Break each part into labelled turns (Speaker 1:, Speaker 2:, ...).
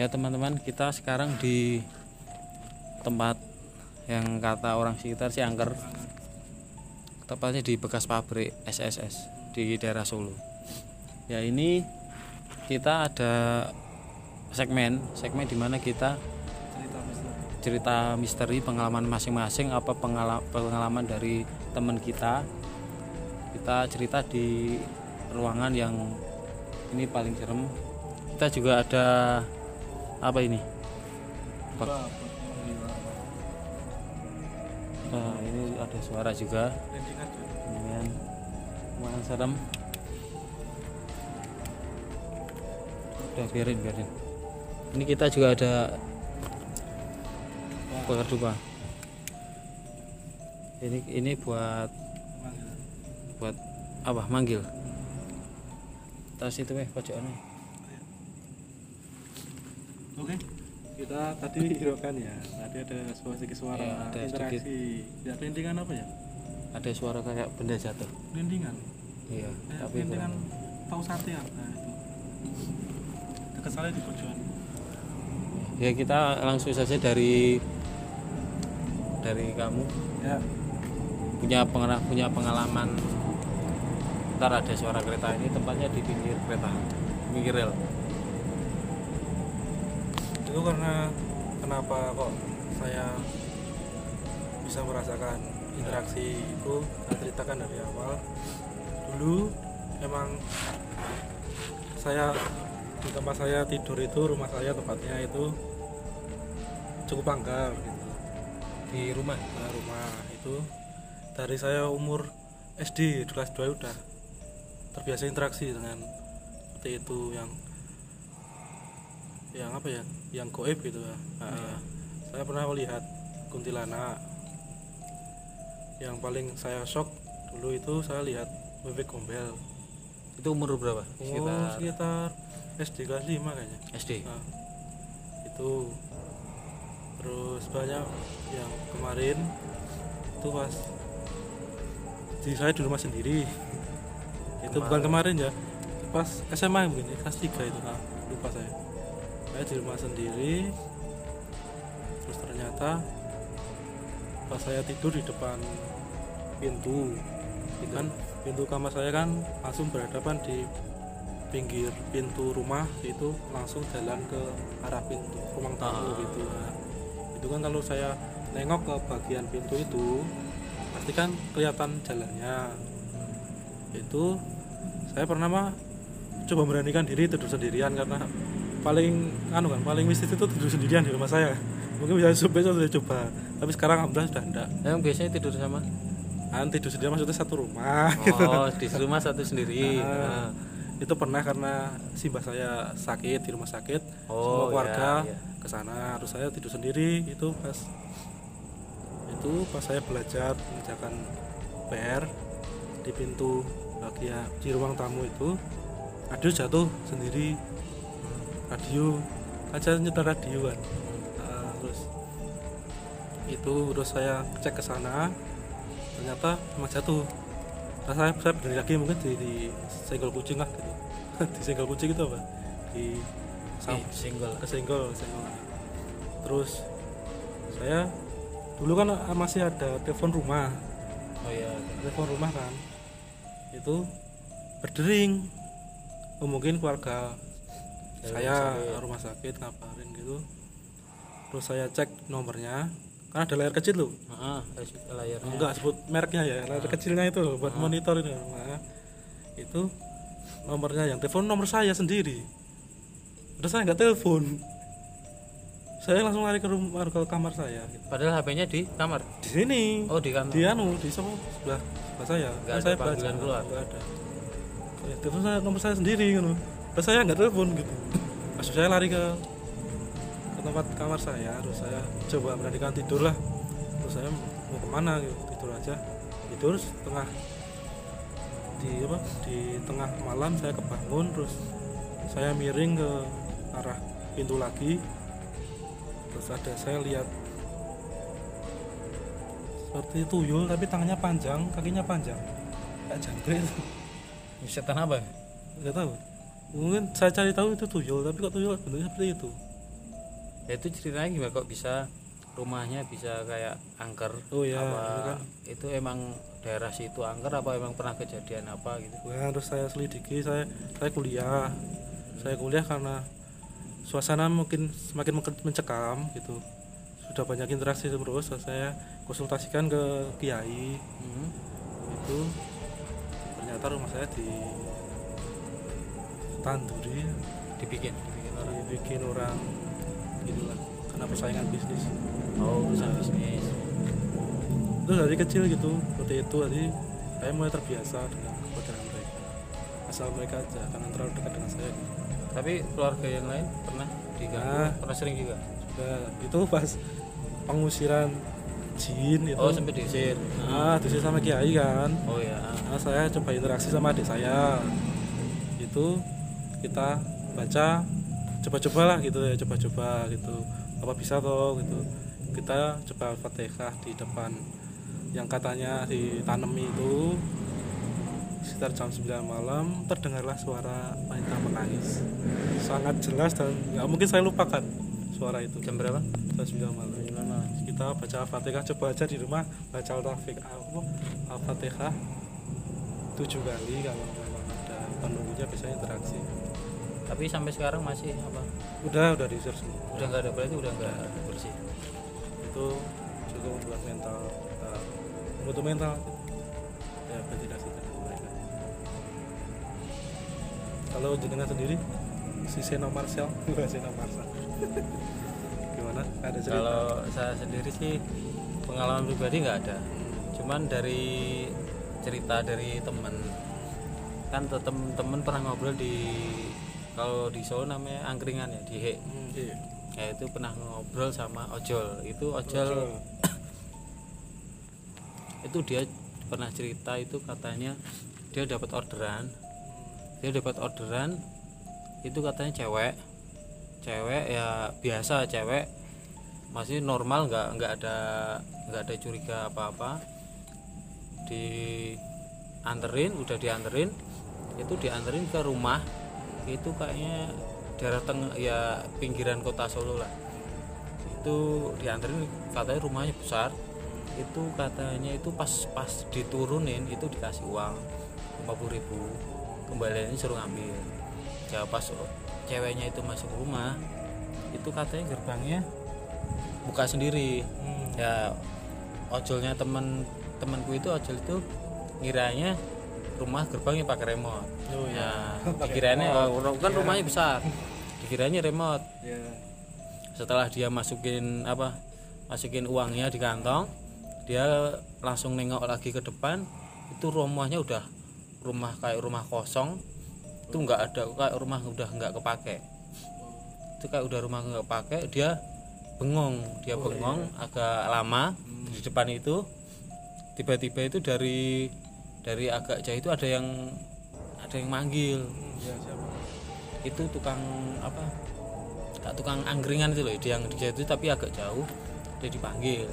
Speaker 1: ya teman-teman kita sekarang di tempat yang kata orang sekitar si angker. Tepatnya di bekas pabrik SSS di daerah Solo. Ya ini kita ada segmen segmen di mana kita cerita misteri pengalaman masing-masing apa pengala- pengalaman dari teman kita. Kita cerita di ruangan yang ini paling serem. Kita juga ada apa ini? Bak- nah, ini ada suara juga. Dengan lumayan serem udah biarin biarin. Ini kita juga ada bakar dupa. Ini ini buat buat apa? Manggil. Tas itu meh pojokannya
Speaker 2: Oke, kita tadi hiraukan ya. Tadi ada suara sedikit suara
Speaker 1: Ya, ada
Speaker 2: interaksi. Ya, rindingan apa ya?
Speaker 1: ada suara kayak benda jatuh
Speaker 2: Rindingan.
Speaker 1: iya
Speaker 2: Kayak
Speaker 1: tapi
Speaker 2: rindingan
Speaker 1: kurang.
Speaker 2: tahu sate apa itu? Dekat saya di pojokan.
Speaker 1: ya kita langsung saja dari dari kamu
Speaker 2: Ya,
Speaker 1: punya pengala- punya pengalaman ntar ada suara kereta ini tempatnya di pinggir kereta pinggir rel
Speaker 2: itu karena kenapa kok saya bisa merasakan interaksi itu? Saya ceritakan dari awal. Dulu emang saya di tempat saya tidur itu rumah saya tempatnya itu cukup angker gitu.
Speaker 1: Di rumah
Speaker 2: Nah, rumah itu dari saya umur SD kelas 2 udah terbiasa interaksi dengan seperti itu yang yang apa ya yang goib gitu ya Nah, saya pernah melihat kuntilanak. Yang paling saya shock dulu itu saya lihat bebek gombel.
Speaker 1: Itu umur berapa? Sekitar
Speaker 2: sekitar SD kelas 5 kayaknya.
Speaker 1: SD
Speaker 2: Nah, itu. Terus banyak yang kemarin itu pas di saya di rumah sendiri. Itu bukan kemarin. ya pas SMA mungkin ya, kelas 3 itu. Nah, lupa saya saya di rumah sendiri. Terus ternyata pas saya tidur di depan pintu itu kan? Pintu kamar saya kan langsung berhadapan di pinggir pintu rumah itu langsung jalan ke arah pintu ruang tamu
Speaker 1: Ah.
Speaker 2: gitu. Nah, itu kan kalau saya nengok ke bagian pintu itu pasti kan kelihatan jalannya. Itu saya pernah mah coba memberanikan diri tidur sendirian karena paling anu kan paling mistis itu tidur sendirian di rumah saya. Mungkin bisa besok saya coba tapi sekarang alhamdulillah sudah enggak.
Speaker 1: Emang biasanya tidur sama?
Speaker 2: Kan tidur sendirian maksudnya satu rumah gitu.
Speaker 1: oh di rumah satu sendiri.
Speaker 2: Nah,
Speaker 1: Nah.
Speaker 2: itu pernah karena si mbah saya sakit di rumah sakit
Speaker 1: Oh,
Speaker 2: semua keluarga
Speaker 1: iya, iya.
Speaker 2: ke sana. Terus saya tidur sendiri itu pas itu pas saya belajar mengerjakan PR di pintu bagian di ruang tamu itu radio jatuh sendiri radio aja nyetel radio kan. Nah, terus itu terus saya cek ke sana ternyata emang jatuh nah, saya saya berdiri lagi mungkin di, di senggol kucing lah gitu. Di senggol kucing itu apa? Di sam,
Speaker 1: Eh, single
Speaker 2: kesenggol kesenggol terus saya dulu kan masih ada telepon rumah.
Speaker 1: Oh iya.
Speaker 2: Telepon rumah kan. Itu berdering. Oh, mungkin keluarga
Speaker 1: Dari
Speaker 2: saya
Speaker 1: rumah sakit.
Speaker 2: rumah sakit ngabarin gitu. Terus saya cek nomornya. Kan ada layar kecil loh
Speaker 1: layarnya.
Speaker 2: Enggak sebut mereknya ya layar kecilnya itu loh, buat monitor itu nah, itu nomornya yang telepon nomor saya sendiri. Terus saya nggak telepon. Saya langsung lari ke rumah ke kamar saya gitu.
Speaker 1: padahal HP-nya di kamar?
Speaker 2: Di sini.
Speaker 1: Oh di kamar.
Speaker 2: Di anu di sebelah sebelah, saya.
Speaker 1: Nggak
Speaker 2: Kan
Speaker 1: ada
Speaker 2: saya
Speaker 1: panggilan
Speaker 2: belajar.
Speaker 1: keluar?
Speaker 2: nggak ada. Ya, telepon saya nomor saya sendiri gitu terus saya nggak telepon gitu. Maksud saya lari ke ke tempat kamar saya terus saya coba beranikan tidur lah. Terus saya mau ke mana gitu tidur aja. Tidur setengah di apa di tengah malam saya kebangun terus saya miring ke arah pintu lagi. Terus ada saya lihat seperti tuyul tapi tangannya panjang kakinya panjang. Kayak jangkrik.
Speaker 1: Setan apa?
Speaker 2: Nggak tahu mungkin saya cari tahu itu tuyul tapi kok tuyul bentuknya seperti itu?
Speaker 1: Ya itu ceritanya gimana? Kok bisa rumahnya bisa kayak angker?
Speaker 2: Oh iya,
Speaker 1: apa
Speaker 2: itu kan.
Speaker 1: itu emang daerah situ angker apa emang pernah kejadian apa gitu?
Speaker 2: Nah, terus saya selidiki saya saya kuliah. Saya kuliah karena suasana mungkin semakin mencekam gitu. Sudah banyak interaksi terus saya konsultasikan ke kiai.
Speaker 1: Hmm.
Speaker 2: itu ternyata rumah saya di tanduri
Speaker 1: dibikin dibikin orang.
Speaker 2: Dibikin orang gitulah. Karena persaingan bisnis.
Speaker 1: Oh urusan bisnis.
Speaker 2: Itu dari kecil gitu seperti itu jadi saya mulai terbiasa dengan keberadaan mereka. Asal mereka jangan terlalu dekat dengan saya.
Speaker 1: Tapi keluarga yang lain pernah diganggu
Speaker 2: Nah.
Speaker 1: pernah sering juga?
Speaker 2: Sudah. Itu pas pengusiran jin itu.
Speaker 1: Oh sampai diusir
Speaker 2: nah diusir sama kiai kan.
Speaker 1: Oh ya
Speaker 2: nah, saya coba interaksi sama adik saya. Itu kita baca coba-coba lah gitu ya coba-coba gitu. Apa bisa toh gitu. Kita coba fatihah di depan yang katanya ditanami itu sekitar jam 9 malam terdengarlah suara wanita menangis. Sangat jelas dan nggak mungkin saya lupakan suara itu.
Speaker 1: Jam berapa?
Speaker 2: Jam 9 malam. Kita baca fatihah coba aja di rumah baca al-rafiq al-fatihah tujuh kali kalau memang ada penunggunya biasanya interaksi
Speaker 1: tapi sampai sekarang masih apa?
Speaker 2: Udah udah diusir semua.
Speaker 1: Udah nggak ada berarti udah nggak bersih.
Speaker 2: Itu cukup membuat mental kita membutuh mental. Ya ventilasi dengan mereka. Kalau jenengan sendiri si Seno Marcel? Bukan Seno Marcel. Gimana? Ada cerita?
Speaker 1: Kalau saya sendiri sih pengalaman pribadi nggak ada. Cuman dari cerita dari temen. Kan temen-temen pernah ngobrol di kalau di Solo namanya angkringan ya di He
Speaker 2: Hmm,
Speaker 1: ya itu pernah ngobrol sama ojol. Itu ojol
Speaker 2: Ojol.
Speaker 1: itu dia pernah cerita itu katanya dia dapat orderan. Dia dapat orderan itu katanya cewek. Cewek ya biasa cewek. Masih normal nggak nggak ada nggak ada curiga apa apa dianterin udah dianterin itu dianterin ke rumah itu kayaknya daerah tengah ya pinggiran kota Solo lah. Itu dianterin katanya rumahnya besar. Itu katanya itu pas pas diturunin itu dikasih uang 50.000 ribu. Kembaliannya suruh ngambil. Ya pas ceweknya itu masuk rumah itu katanya gerbangnya buka sendiri.
Speaker 2: Hmm.
Speaker 1: ya ojolnya temen temanku itu ojol itu ngiranya rumah gerbangnya pakai remote.
Speaker 2: Oh,
Speaker 1: ya
Speaker 2: iya.
Speaker 1: Dikiranya
Speaker 2: remote.
Speaker 1: oh, kan
Speaker 2: Iya.
Speaker 1: rumahnya besar. Dikiranya remote.
Speaker 2: Ya
Speaker 1: setelah dia masukin apa masukin uangnya di kantong dia langsung nengok lagi ke depan itu rumahnya udah rumah kayak rumah kosong. Itu nggak ada kayak rumah udah nggak kepake. Itu kayak udah rumah nggak kepake dia bengong. Dia bengong agak lama di depan itu. Tiba-tiba itu dari dari agak jauh itu ada yang ada yang manggil.
Speaker 2: Ya siapa?
Speaker 1: Itu tukang apa? Tak tukang angkringan itu loh dia yang di situ tapi agak jauh dia dipanggil.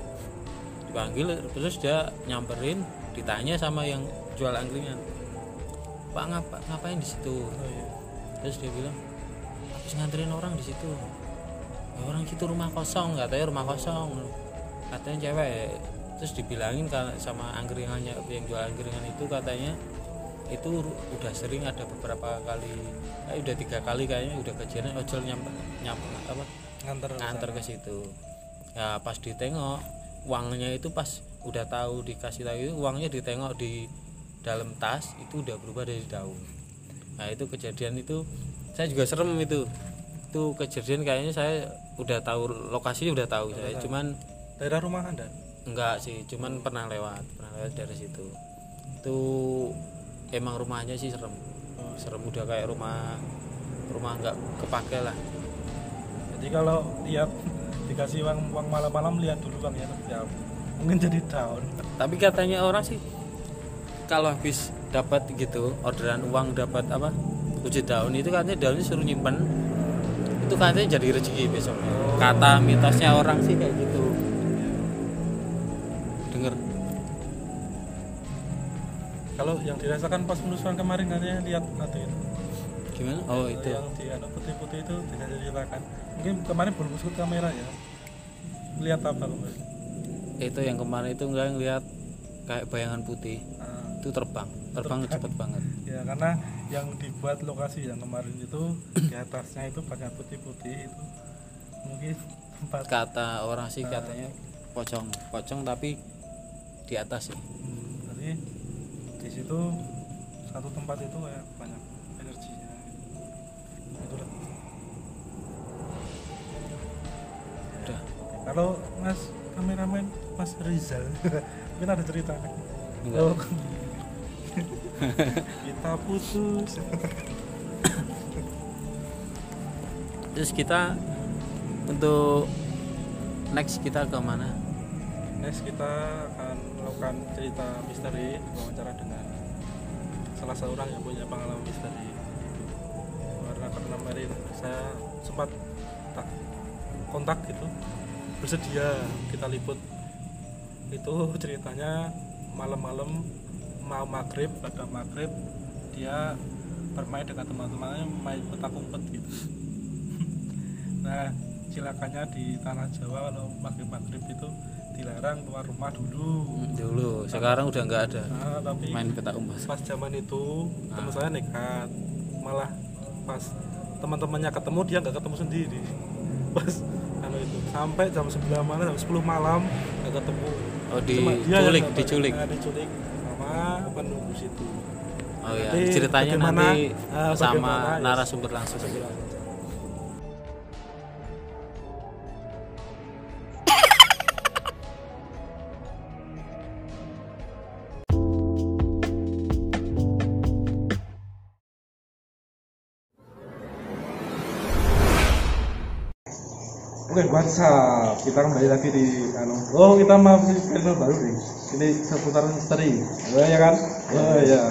Speaker 1: Dipanggil terus dia nyamperin ditanya sama yang jual angkringan. Pak ngapa ngapain di situ?
Speaker 2: Oh iya.
Speaker 1: Terus dia bilang habis nganterin orang di situ. "Ya, orang situ rumah kosong katanya rumah kosong. Katanya cewek terus dibilangin sama angkringannya yang jual angkringan itu katanya itu udah sering ada beberapa kali eh, udah tiga kali kayaknya udah kejadian ojol nyampe nyampe apa?
Speaker 2: Nganter
Speaker 1: nganter ke situ. Ya pas ditengok uangnya itu pas udah tahu dikasih tahu itu uangnya ditengok di dalam tas itu udah berubah dari daun. Nah itu kejadian itu saya juga serem itu. Itu kejadian kayaknya saya udah tahu lokasinya udah tahu saya cuman
Speaker 2: daerah rumah anda
Speaker 1: enggak sih cuman pernah lewat pernah lewat dari situ. Itu emang rumahnya sih serem. Serem udah kayak rumah rumah nggak kepake lah.
Speaker 2: Jadi kalau lihat dikasih uang uang malam-malam lihat dulu uangnya seperti apa mungkin jadi down.
Speaker 1: Tapi katanya orang sih kalau habis dapat gitu orderan uang dapat apa tujuh daun itu katanya daunnya suruh nyimpen. Itu katanya jadi rezeki besoknya. Kata mitosnya orang sih kayak gitu
Speaker 2: kalau yang dirasakan pas penelusuran kemarin katanya lihat ada itu.
Speaker 1: Gimana? Oh itu.
Speaker 2: yang di anu putih-putih itu bisa diceritakan mungkin kemarin belum masuk kamera ya. Lihat apa kemarin
Speaker 1: itu yang kemarin itu enggak ngeliat kayak bayangan putih.
Speaker 2: Ah,
Speaker 1: itu terbang. Terbang cepet banget.
Speaker 2: Ya karena yang dibuat lokasi yang kemarin itu di atasnya itu banyak putih-putih itu. Mungkin tempat
Speaker 1: kata orang sih katanya pocong. Pocong tapi di atas sih.
Speaker 2: Hmm, jadi di situ satu tempat itu kayak banyak energinya itulah
Speaker 1: udah.
Speaker 2: Kalau mas kameramen mas Rizal mungkin ada cerita. Oh. kita putus.
Speaker 1: Terus kita untuk next kita ke mana?
Speaker 2: Next kita akan melakukan cerita misteri wawancara dengan salah seorang yang punya pengalaman misteri karena karena kemarin saya sempat tak kontak gitu. Bersedia kita liput. Itu ceritanya malam-malam mau maghrib pada maghrib dia bermain dengan teman-temannya main petak umpet gitu. Nah silakannya di tanah Jawa kalau maghrib maghrib itu dilarang keluar rumah dulu.
Speaker 1: Hmm, dulu. Sekarang udah nggak ada.
Speaker 2: Nah, tapi
Speaker 1: main petak umpet.
Speaker 2: pas zaman itu teman saya nekat. Malah pas teman-temannya ketemu dia nggak ketemu sendiri. Pas anu itu sampai jam 9 malam jam 10 malam nggak ketemu.
Speaker 1: Oh diculik diculik?
Speaker 2: Nah, diculik. Sama penunggu situ.
Speaker 1: Oh ya
Speaker 2: Nanti
Speaker 1: ceritanya nanti
Speaker 2: ah,
Speaker 1: sama narasumber langsung
Speaker 2: Oke, WhatsApp. Kita kembali lagi di anu. Oh, kita mau channel baru nih. Ini seputar misteri. Oh, ya kan? Oh, ya.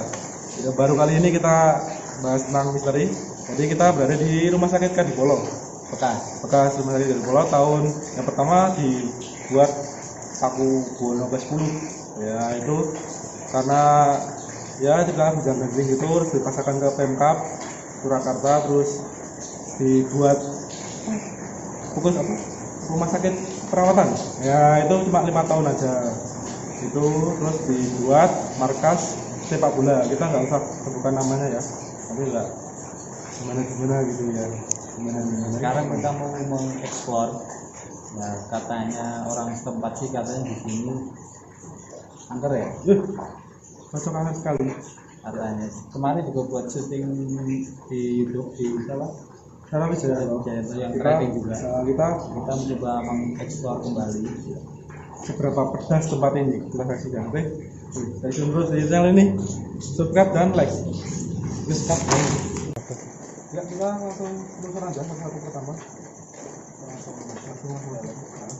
Speaker 2: Ya, baru kali ini kita bahas tentang misteri. Jadi kita berada di Rumah Sakit Kadipolo.
Speaker 1: bekas
Speaker 2: Bekas Rumah Sakit Kadipolo tahun yang pertama dibuat Paku Buwono ke-10. Ya, itu karena ya juga hujan gandring itu terus dipasangkan ke Pemkap Surakarta terus dibuat fokus apa? Rumah sakit perawatan? Ya itu cuma lima tahun aja. Itu terus dibuat markas sepak bola. Kita nggak usah sebutkan namanya ya. Tapi nggak gimana gimana gitu ya. Gimana gimana
Speaker 3: sekarang kita mau mengeksplor. Nah katanya orang setempat sih katanya di sini angker ya?
Speaker 2: Yuh, cocok banget sekali.
Speaker 3: Katanya. Kemarin juga buat syuting di YouTube di apa
Speaker 2: Salam
Speaker 3: itu yang
Speaker 2: kita,
Speaker 3: trending juga.
Speaker 2: kita
Speaker 3: kita mencoba mengeksplor kembali.
Speaker 2: Seberapa pedas tempat ini? Kita saksikan oke stay tune terus di channel ini. Subscribe dan like. Terus stop. Ya kita langsung telusur aja ke satu pertama. Langsung langsung Nah.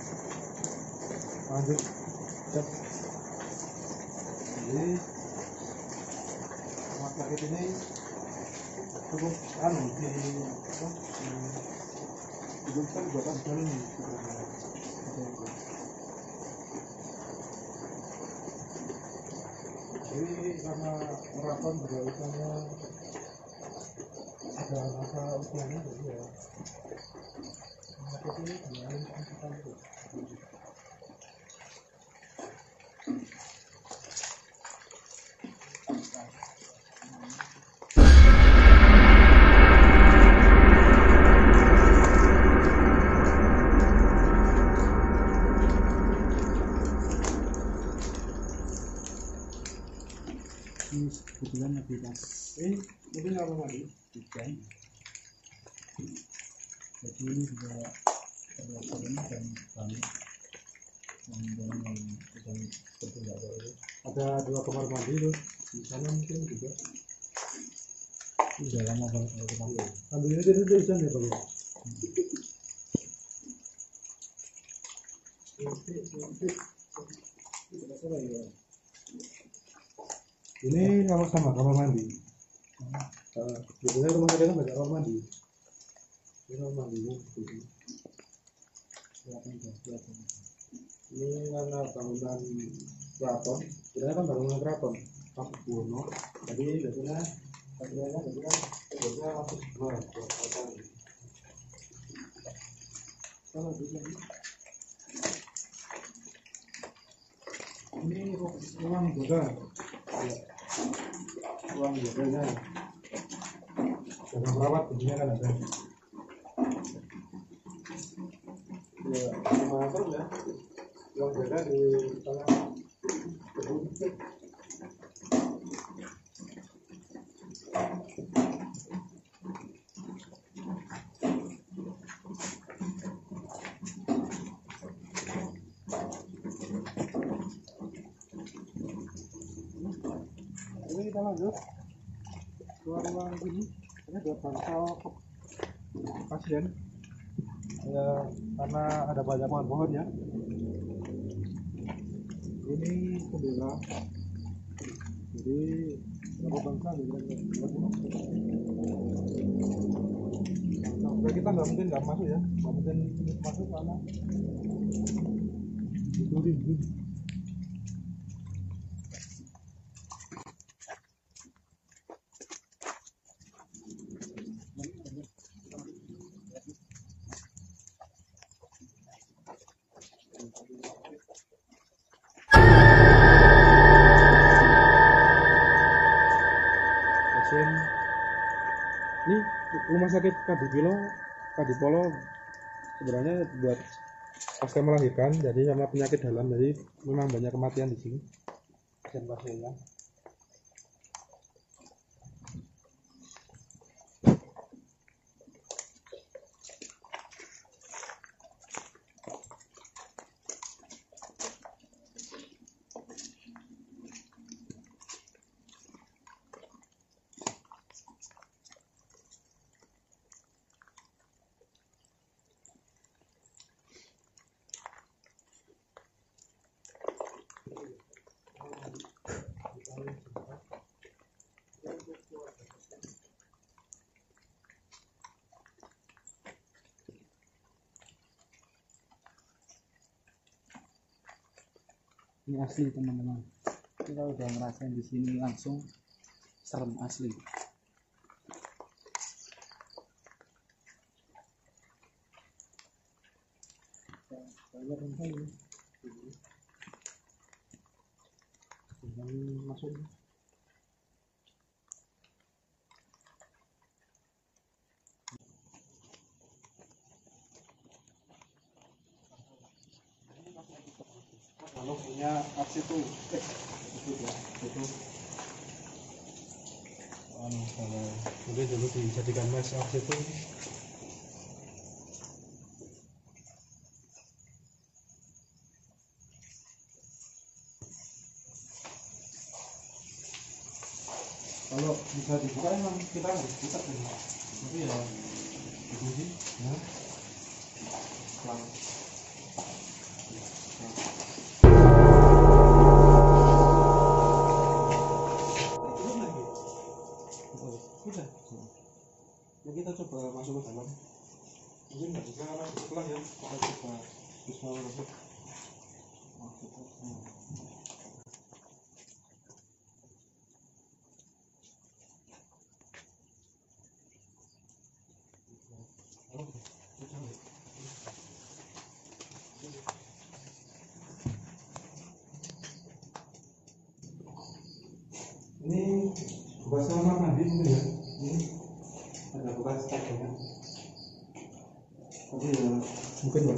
Speaker 2: lanjut. Cek. jadi sakit ini cukup anu di apa jadi karena maraton berlalusannya ada masa usianya jadi ya sakit ini kemarin kita itu
Speaker 3: hujan jadi ini juga terlihat serem dan yang sedang seperti nggak ada itu
Speaker 2: ada dua kamar mandi tuh di sana mungkin juga.
Speaker 3: Udah lama kalau kita
Speaker 2: ambil ini dari dari sana bang ini sama sama kamar mandi uh, biasanya rumah sakit kan banyak kamar mandi ini kamar mandinya seperti ini.
Speaker 3: kelihatan udah kelihatan
Speaker 2: ini karena bangunan keraton sebenarnya kan bangunan keraton Paku Buwono jadi biasanya Bagiannya jadi kan tugasnya masuk dua dua kali. Sini ini ru- ruang. Ya. Ruang jaganya. Jaga perawat begini kan ada. Ya, lima meter ya. Ruang jaga di tengah kebun. ini kita lanjut ruang-ruang ini ini ada bangsal pasien ya karena ada banyak pohon-pohon ya ini jendela jadi berapa bangsa Nah, kita nggak mungkin nggak masuk ya. Nggak mungkin masuk karena itu sakit Kadipilo Kadipolo sebenarnya buat pasca melahirkan jadi sama penyakit dalam jadi memang banyak kematian di sini. Pasien-pasiennya
Speaker 3: ini asli teman-teman. Kita udah ngerasain di sini langsung serem asli
Speaker 2: banyak yang tahu Jangan masuk kalau punya aksi itu eh itu ya itu anu kalau mungkin dulu dijadikan mes aksi itu kalau bisa dibuka emang kita harus buka sih tapi ya itu sih ya pelan. Ya kita coba masuk ke dalam. Mungkin nggak bisa karena ya. Kita coba bisa. Masuk ke dalam. Ini bekas kamar mandi mungkin ya. Ini ada bekas tagnya. Tapi ya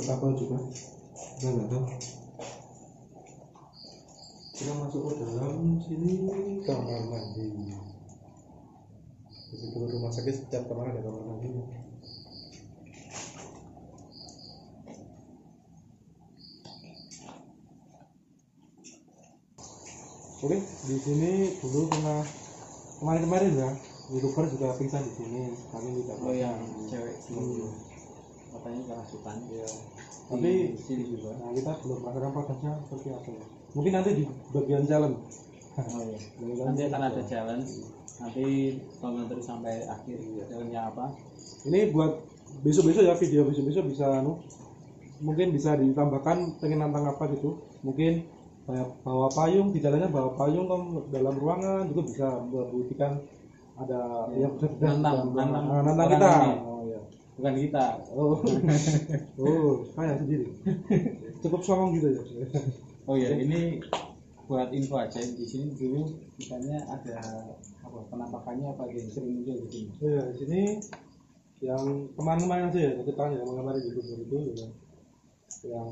Speaker 2: kapal juga. Kita nggak tahu. Kita masuk ke dalam sini kamar mandi. Jadi kalau rumah sakit setiap kamar ada kamar mandi. Oke, di sini dulu pernah kemarin-kemarin ya, youtuber juga pingsan di sini. Kami tidak
Speaker 3: oh yang cewek
Speaker 2: Hmm.
Speaker 3: katanya kerasukan
Speaker 2: Ya. Tapi
Speaker 3: sini juga.
Speaker 2: Nah, kita belum merasakan prosesnya seperti apa ya. Mungkin nanti di bagian jalan.
Speaker 3: oh iya. Nanti akan ada challenge nanti tonton terus sampai akhir challenge-nya apa.
Speaker 2: Ini buat besok-besok ya video besok-besok bisa anu mungkin bisa ditambahkan pengen nantang apa gitu. Mungkin bawa payung di jalannya bawa payung ke dalam ruangan itu bisa membuktikan ada yang sudah
Speaker 3: Nantang, nantang.
Speaker 2: nantang kita.
Speaker 3: Ini.
Speaker 2: oh iya
Speaker 3: bukan kita
Speaker 2: oh. Oh saya sendiri. Cukup songong gitu ya.
Speaker 3: Oh ya ini buat info aja di sini dulu misalnya ada apa penampakannya apa yang sering muncul di sini?
Speaker 2: Iya di sini yang kemarin-kemarin aja ya kita yang mengamati di Google itu ya. yang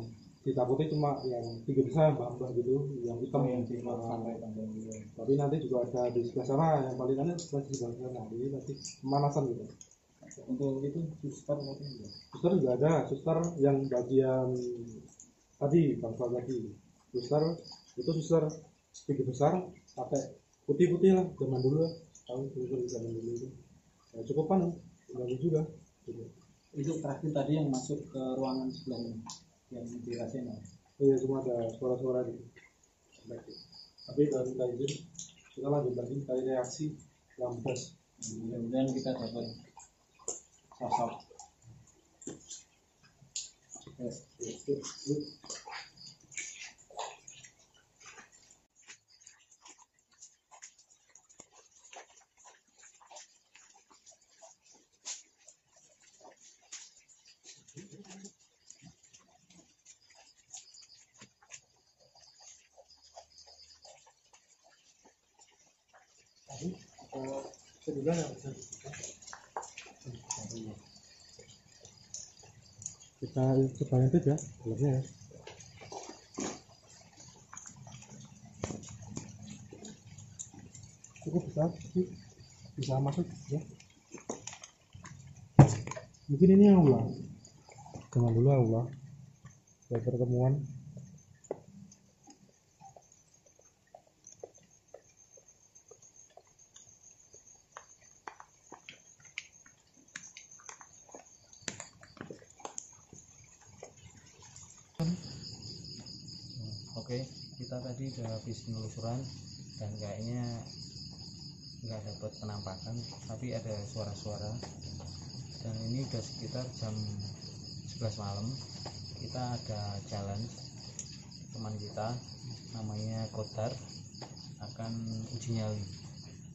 Speaker 2: ditakuti cuma yang tiga besar mbak gitu yang hitam.
Speaker 3: Yang
Speaker 2: Ah,
Speaker 3: sampai tanggal dua
Speaker 2: tapi nanti juga ada di sebelah sana yang paling aneh sebelah sana. Jadi nanti pemanasan gitu
Speaker 3: untuk itu suster enggak
Speaker 2: suster juga ada. Suster yang bagian tadi bangsa tadi suster itu suster tinggi besar pakai putih-putih lah zaman dulu lah. Tahu suster zaman dulu itu. Ya, cukup kan? Bagus juga. Gitu.
Speaker 3: itu terakhir tadi yang masuk ke ruangan sebelahnya yang dirasain apa?
Speaker 2: Oh iya cuma ada suara-suara gitu tapi kalau kita izin kita lanjut lagi kali reaksi lampas
Speaker 3: mudah-mudahan kita dapat 好，好。
Speaker 2: 嗯，对
Speaker 3: 对对。
Speaker 2: 哎，这个这里边有什么？Kita coba itu ya dalamnya ya. Cukup besar bisa masuk ya. Mungkin ini aula jangan dulu aula buat pertemuan
Speaker 1: Oke, kita tadi udah habis penelusuran dan kayaknya nggak dapat penampakan, tapi ada suara-suara. Dan ini udah sekitar jam 11 malam. Kita ada jalan teman kita namanya Kotar akan uji nyali.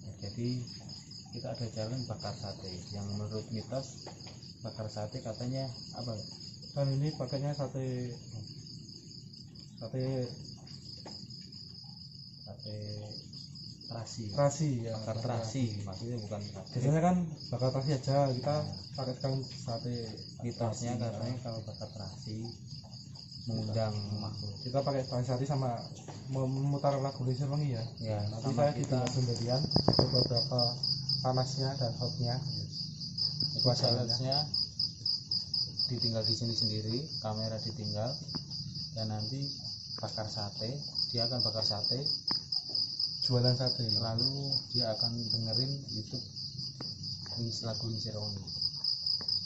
Speaker 1: Ya, jadi kita ada jalan bakar sate yang menurut mitos bakar sate katanya apa?
Speaker 2: dan ini pakainya sate sate.
Speaker 1: Sate terasi.
Speaker 2: terasi ya.
Speaker 1: Bakar terasi maksudnya bukan sate.
Speaker 2: Biasanya kan bakar terasi aja kita pakai sekarang sate
Speaker 1: mitosnya katanya kalau bakar terasi mengundang makhluk.
Speaker 2: kita pakai tali sate sama memutar lagu Lisa Wangi ya?
Speaker 1: Ya
Speaker 2: nanti
Speaker 1: sama
Speaker 2: saya
Speaker 1: kita.
Speaker 2: sendirian coba berapa panasnya dan hotnya.
Speaker 1: Itu challenge-nya ditinggal di sini sendiri kamera ditinggal dan nanti bakar sate dia akan bakar sate.
Speaker 2: Jualan sate
Speaker 1: lalu dia akan dengerin YouTube Lis lagu Liserongi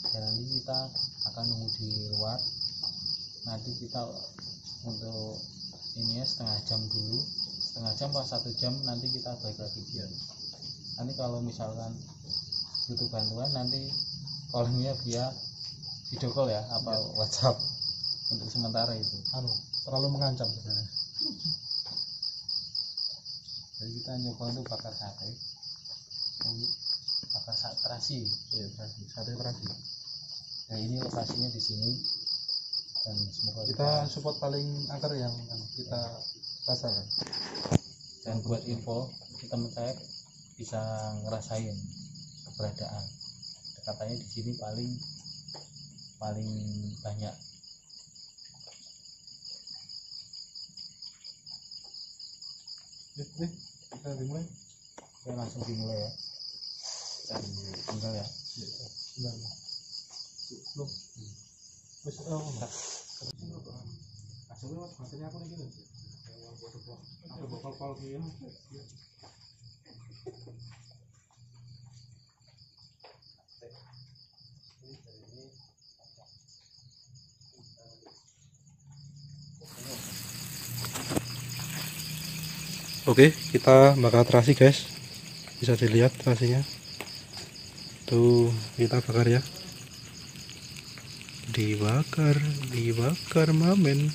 Speaker 1: dan nanti kita akan nunggu di luar. Nanti kita untuk ini ya setengah jam dulu. Setengah jam atau satu jam nanti kita balik lagi dia nanti kalau misalkan butuh bantuan nanti kolomnya via video call ya apa WhatsApp untuk sementara itu.
Speaker 2: Anu terlalu mengancam sebenarnya.
Speaker 1: Jadi kita nyoba untuk bakar sate. Bakar sate terasi.
Speaker 2: Iya terasi. Sate terasi.
Speaker 1: Nah ini lokasinya di sini. Dan semoga
Speaker 2: kita support paling angker yang kita pasar
Speaker 1: dan buat info teman saya bisa ngerasain keberadaan. Katanya di sini paling paling banyak
Speaker 2: eh, eh kita dimulai
Speaker 1: saya langsung dimulai ya dan tinggal ya
Speaker 2: Bentar. belum Wes, oh, enggak. Aslinya mas aku nih. Ada bokal-bokal gini. Oke, kita bakar terasi guys. Bisa dilihat terasinya. Tuh, kita bakar ya. Dibakar, dibakar mamen.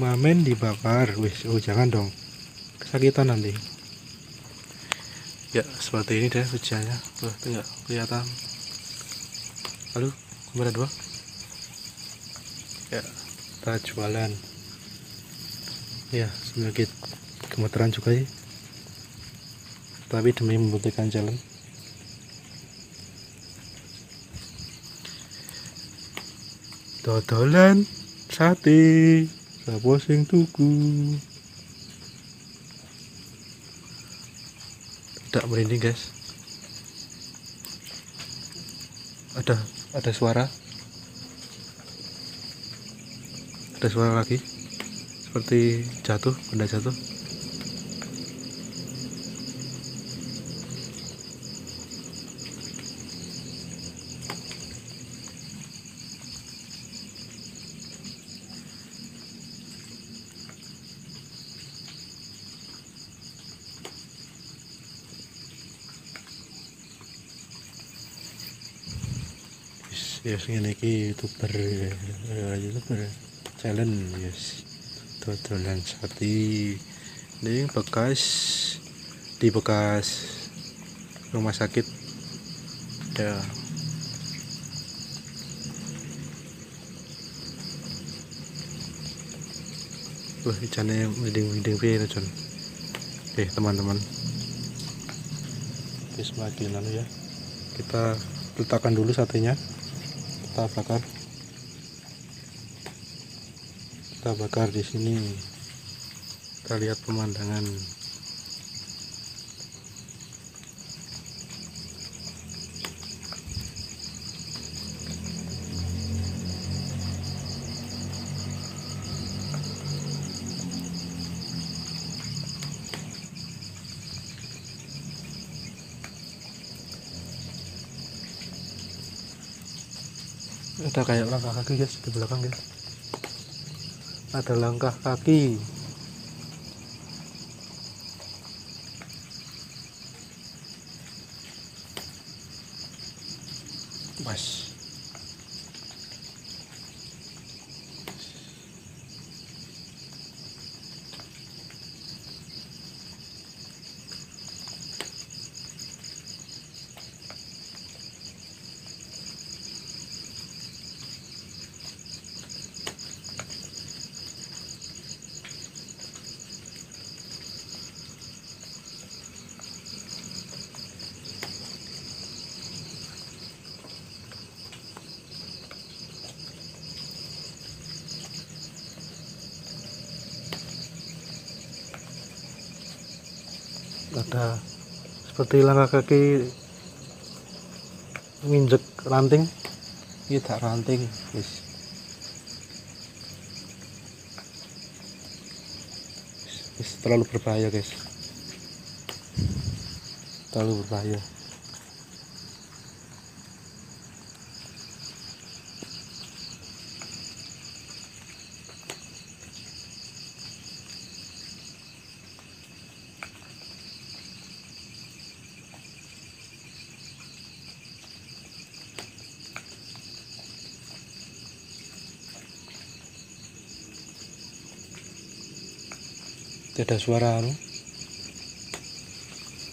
Speaker 2: Mamen dibakar. Wis, oh jangan dong. Kesakitan nanti. ya seperti ini deh hujannya tuh tinggal kelihatan lalu kamera dua ya kita jualan ya sedikit gemeteran juga sih tapi demi membuktikan jalan. Dodolan sate sapa sing tuku. Tidak merinding guys. Ada ada suara. Ada suara lagi. Seperti jatuh benda jatuh yes ngene iki youtuber eh, youtuber challenge yes. Dodolan sate ini bekas di bekas rumah sakit. Ya. Wah ikannya mending-mending piye Jon? Oke teman-teman. Semakin lalu ya. Kita letakkan dulu satenya kita bakar. Kita bakar di sini. Kita lihat pemandangan ada kayak langkah kaki guys di belakang guys. Ada langkah kaki mas ada seperti langkah kaki nginjek ranting. Ini tak ranting guys Wis, terlalu berbahaya guys. Terlalu berbahaya ada suara anu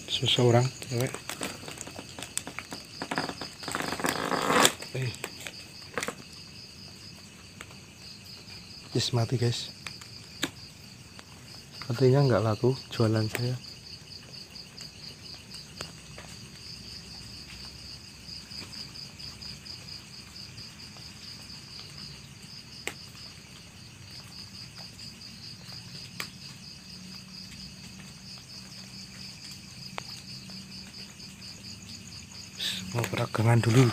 Speaker 2: seseorang cewek. Eh. Yes mati guys. Artinya nggak laku jualan saya mau peragangan dulu.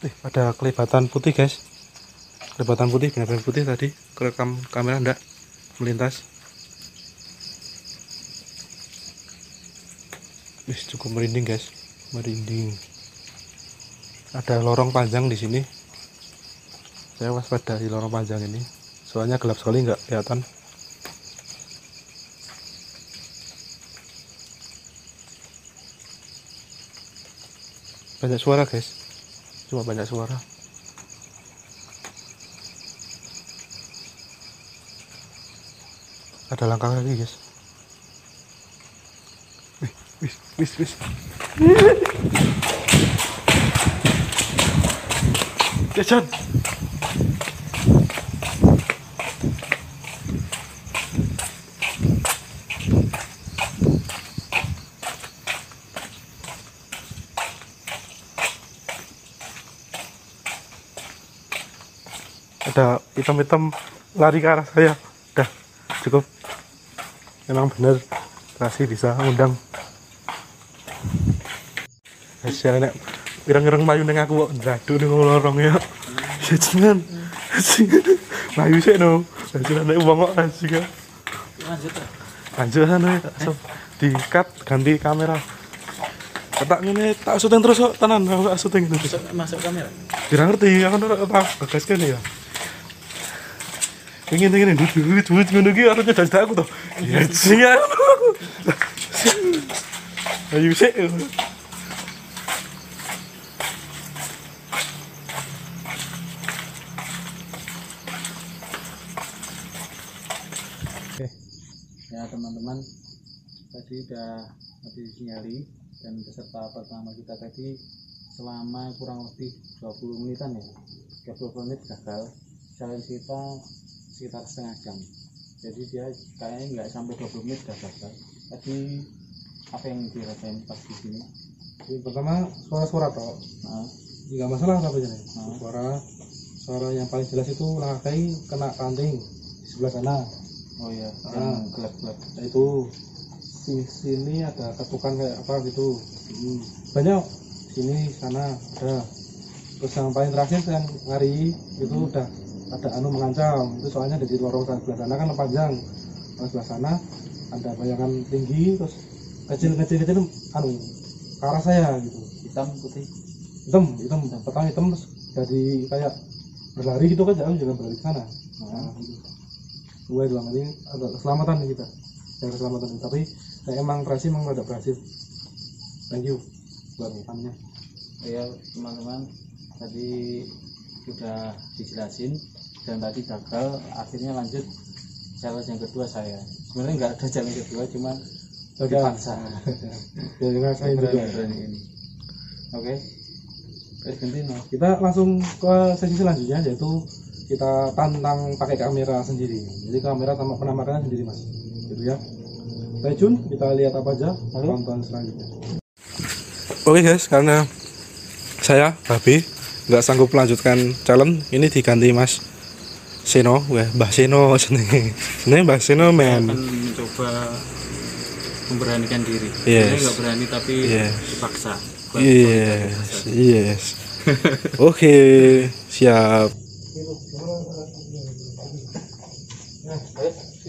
Speaker 2: Eh ada kelibatan putih guys. Kelibatan putih benar-benar putih tadi. Kerekam kamera enggak melintas. Wih, cukup merinding guys. Merinding. Ada lorong panjang di sini. Saya waspada di lorong panjang ini soalnya gelap sekali nggak kelihatan. Banyak suara guys. Cuma banyak suara. Ada langkah lagi guys. Wis wis wis wih. Jason! Ada hitam-hitam lari ke arah saya. Udah cukup. Memang bener kasih bisa ngundang. Hasil nek pirang-pirang mayu neng aku kok. Ndadu ning lorong ya. Jajan mayu sih no. Hasil nek uang kok. Ya
Speaker 1: lanjut
Speaker 2: lanjut sana so, di cut ganti kamera. Tak ini tak syuting terus kok. Tenan aku tak syuting. Terus
Speaker 1: masuk kamera?
Speaker 2: Tidak ngerti aku tak bagas kan ya pengen pengen duit duit duit ngono ki harusnya dari aku tuh ya sing ayo sih
Speaker 3: ya teman-teman tadi udah habis sinyali dan peserta pertama kita tadi selama kurang lebih 20 menitan ya. 30 menit gagal. Challenge kita sekitar setengah jam. Jadi dia kayaknya nggak sampai 20 menit udah gagal tadi apa yang dirasain pas di sini?
Speaker 2: Pertama suara-suara toh
Speaker 3: nah,
Speaker 2: nggak masalah apa aja nih
Speaker 3: Ah.
Speaker 2: suara suara yang paling jelas itu langkah kaki kena ranting di sebelah sana.
Speaker 3: Oh ya
Speaker 2: Ah.
Speaker 3: yang gelap-gelap.
Speaker 2: Nah, itu. Di sini ada ketukan kayak apa gitu. Hmm, banyak. Sini sana ada. Terus yang paling terakhir yang ngari itu udah ada anu mengancam itu soalnya dari lorong sebelah sana kan panjang. Sebelah sana ada bayangan tinggi terus kecil kecil kecil anu ke arah saya gitu.
Speaker 3: Hitam putih.
Speaker 2: Hitam hitam pertama hitam terus jadi kayak berlari gitu kan jauh jangan berlari ke sana. Nah, gitu. gue bilang ini agak keselamatan kita. Yang keselamatan tapi saya emang berhasil emang ada berhasil. Thank you buat rekannya
Speaker 3: ya teman-teman. Tadi sudah dijelasin dan tadi gagal akhirnya lanjut challenge yang kedua saya. Sebenarnya nggak ada challenge kedua cuma dipaksa.
Speaker 2: Ya dengan saya juga.
Speaker 3: berani berani ini. Oke? No.
Speaker 2: kita langsung ke sesi selanjutnya yaitu kita tantang pakai kamera sendiri. Jadi kamera sama penampakannya sendiri mas. Gitu ya. Stay tune kita lihat apa aja tonton selanjutnya. Oke guys karena saya Babi nggak sanggup melanjutkan challenge ini diganti mas Seno wah Mbah Seno seneng ini Mbah Seno men
Speaker 1: akan mencoba memberanikan diri
Speaker 2: Yes.
Speaker 1: Nggak berani tapi
Speaker 2: Yes.
Speaker 1: dipaksa
Speaker 2: Yes, yes. Oke, siap.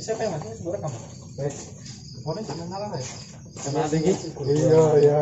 Speaker 2: Siapa yang masuk sebenarnya kamu? Boleh jangan ngalah ya. Iya, iya.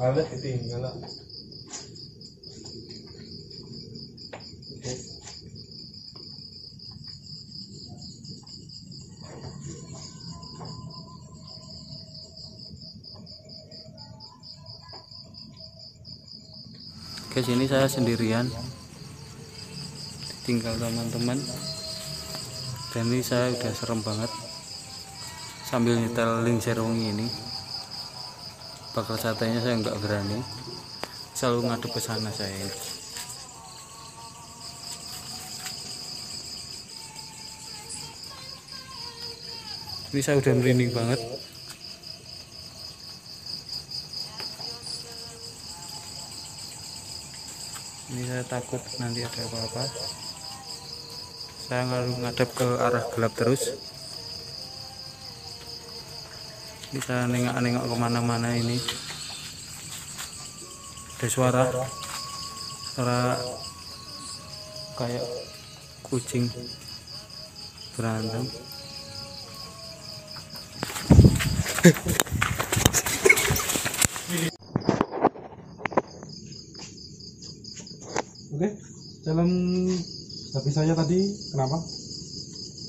Speaker 3: Balik ketinggalan.
Speaker 1: Guys ini saya sendirian. Tinggal teman-teman. Dan ini saya udah serem banget. Sambil nyetel link serungi ini bakal satenya saya nggak berani. Selalu ngadep ke sana saya. Ini saya udah merinding banget. Ini saya takut nanti ada apa-apa. Saya ngadep ke arah gelap terus saya nengok-nengok ke mana-mana ini. Ada suara. Suara kayak kucing
Speaker 4: berantem.
Speaker 2: Oke jalan tapi saya tadi kenapa?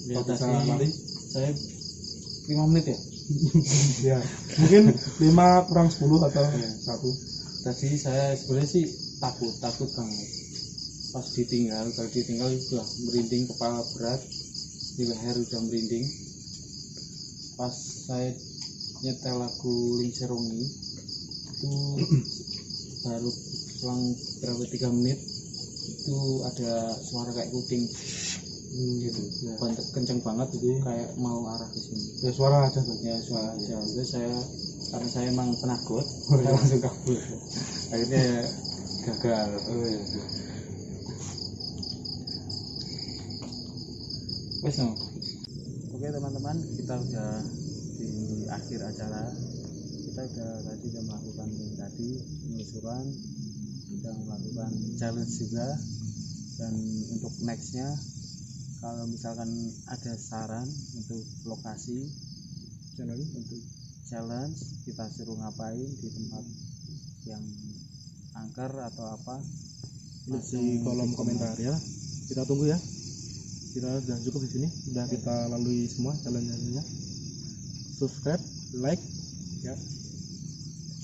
Speaker 1: Ya tadi saya lima menit ya
Speaker 2: ya mungkin 5 kurang 10 atau satu.
Speaker 1: Tadi saya sebenarnya sih takut takut banget. Pas ditinggal kalau ditinggal udah merinding kepala berat di leher udah merinding. Pas saya nyetel lagu Lingserongi itu baru selang berapa tiga menit itu ada suara kayak kucing gitu.
Speaker 2: Ya.
Speaker 1: banget kenceng banget
Speaker 2: Jadi-
Speaker 1: kayak mau arah ke sini.
Speaker 2: Ya suara aja tuh.
Speaker 1: Ya suara aja. Itu saya karena saya emang penakut
Speaker 2: Oh,
Speaker 1: saya
Speaker 2: iya.
Speaker 1: langsung kabur. Akhirnya gagal.
Speaker 2: Oh, iya.
Speaker 1: wes no oke teman-teman kita udah di akhir acara. Kita udah tadi udah melakukan tadi penelusuran. Udah melakukan challenge juga. Dan untuk nextnya kalau misalkan ada saran untuk lokasi
Speaker 2: channel
Speaker 1: untuk challenge kita suruh ngapain di tempat yang angker atau apa
Speaker 2: tulis di kolom komentar ya. Kita tunggu ya. Kita sudah cukup di sini. Sudah kita lalui semua jalan-jalannya subscribe like ya.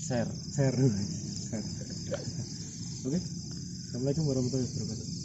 Speaker 1: Share.
Speaker 2: Share Share. oke. Assalamualaikum warahmatullahi wabarakatuh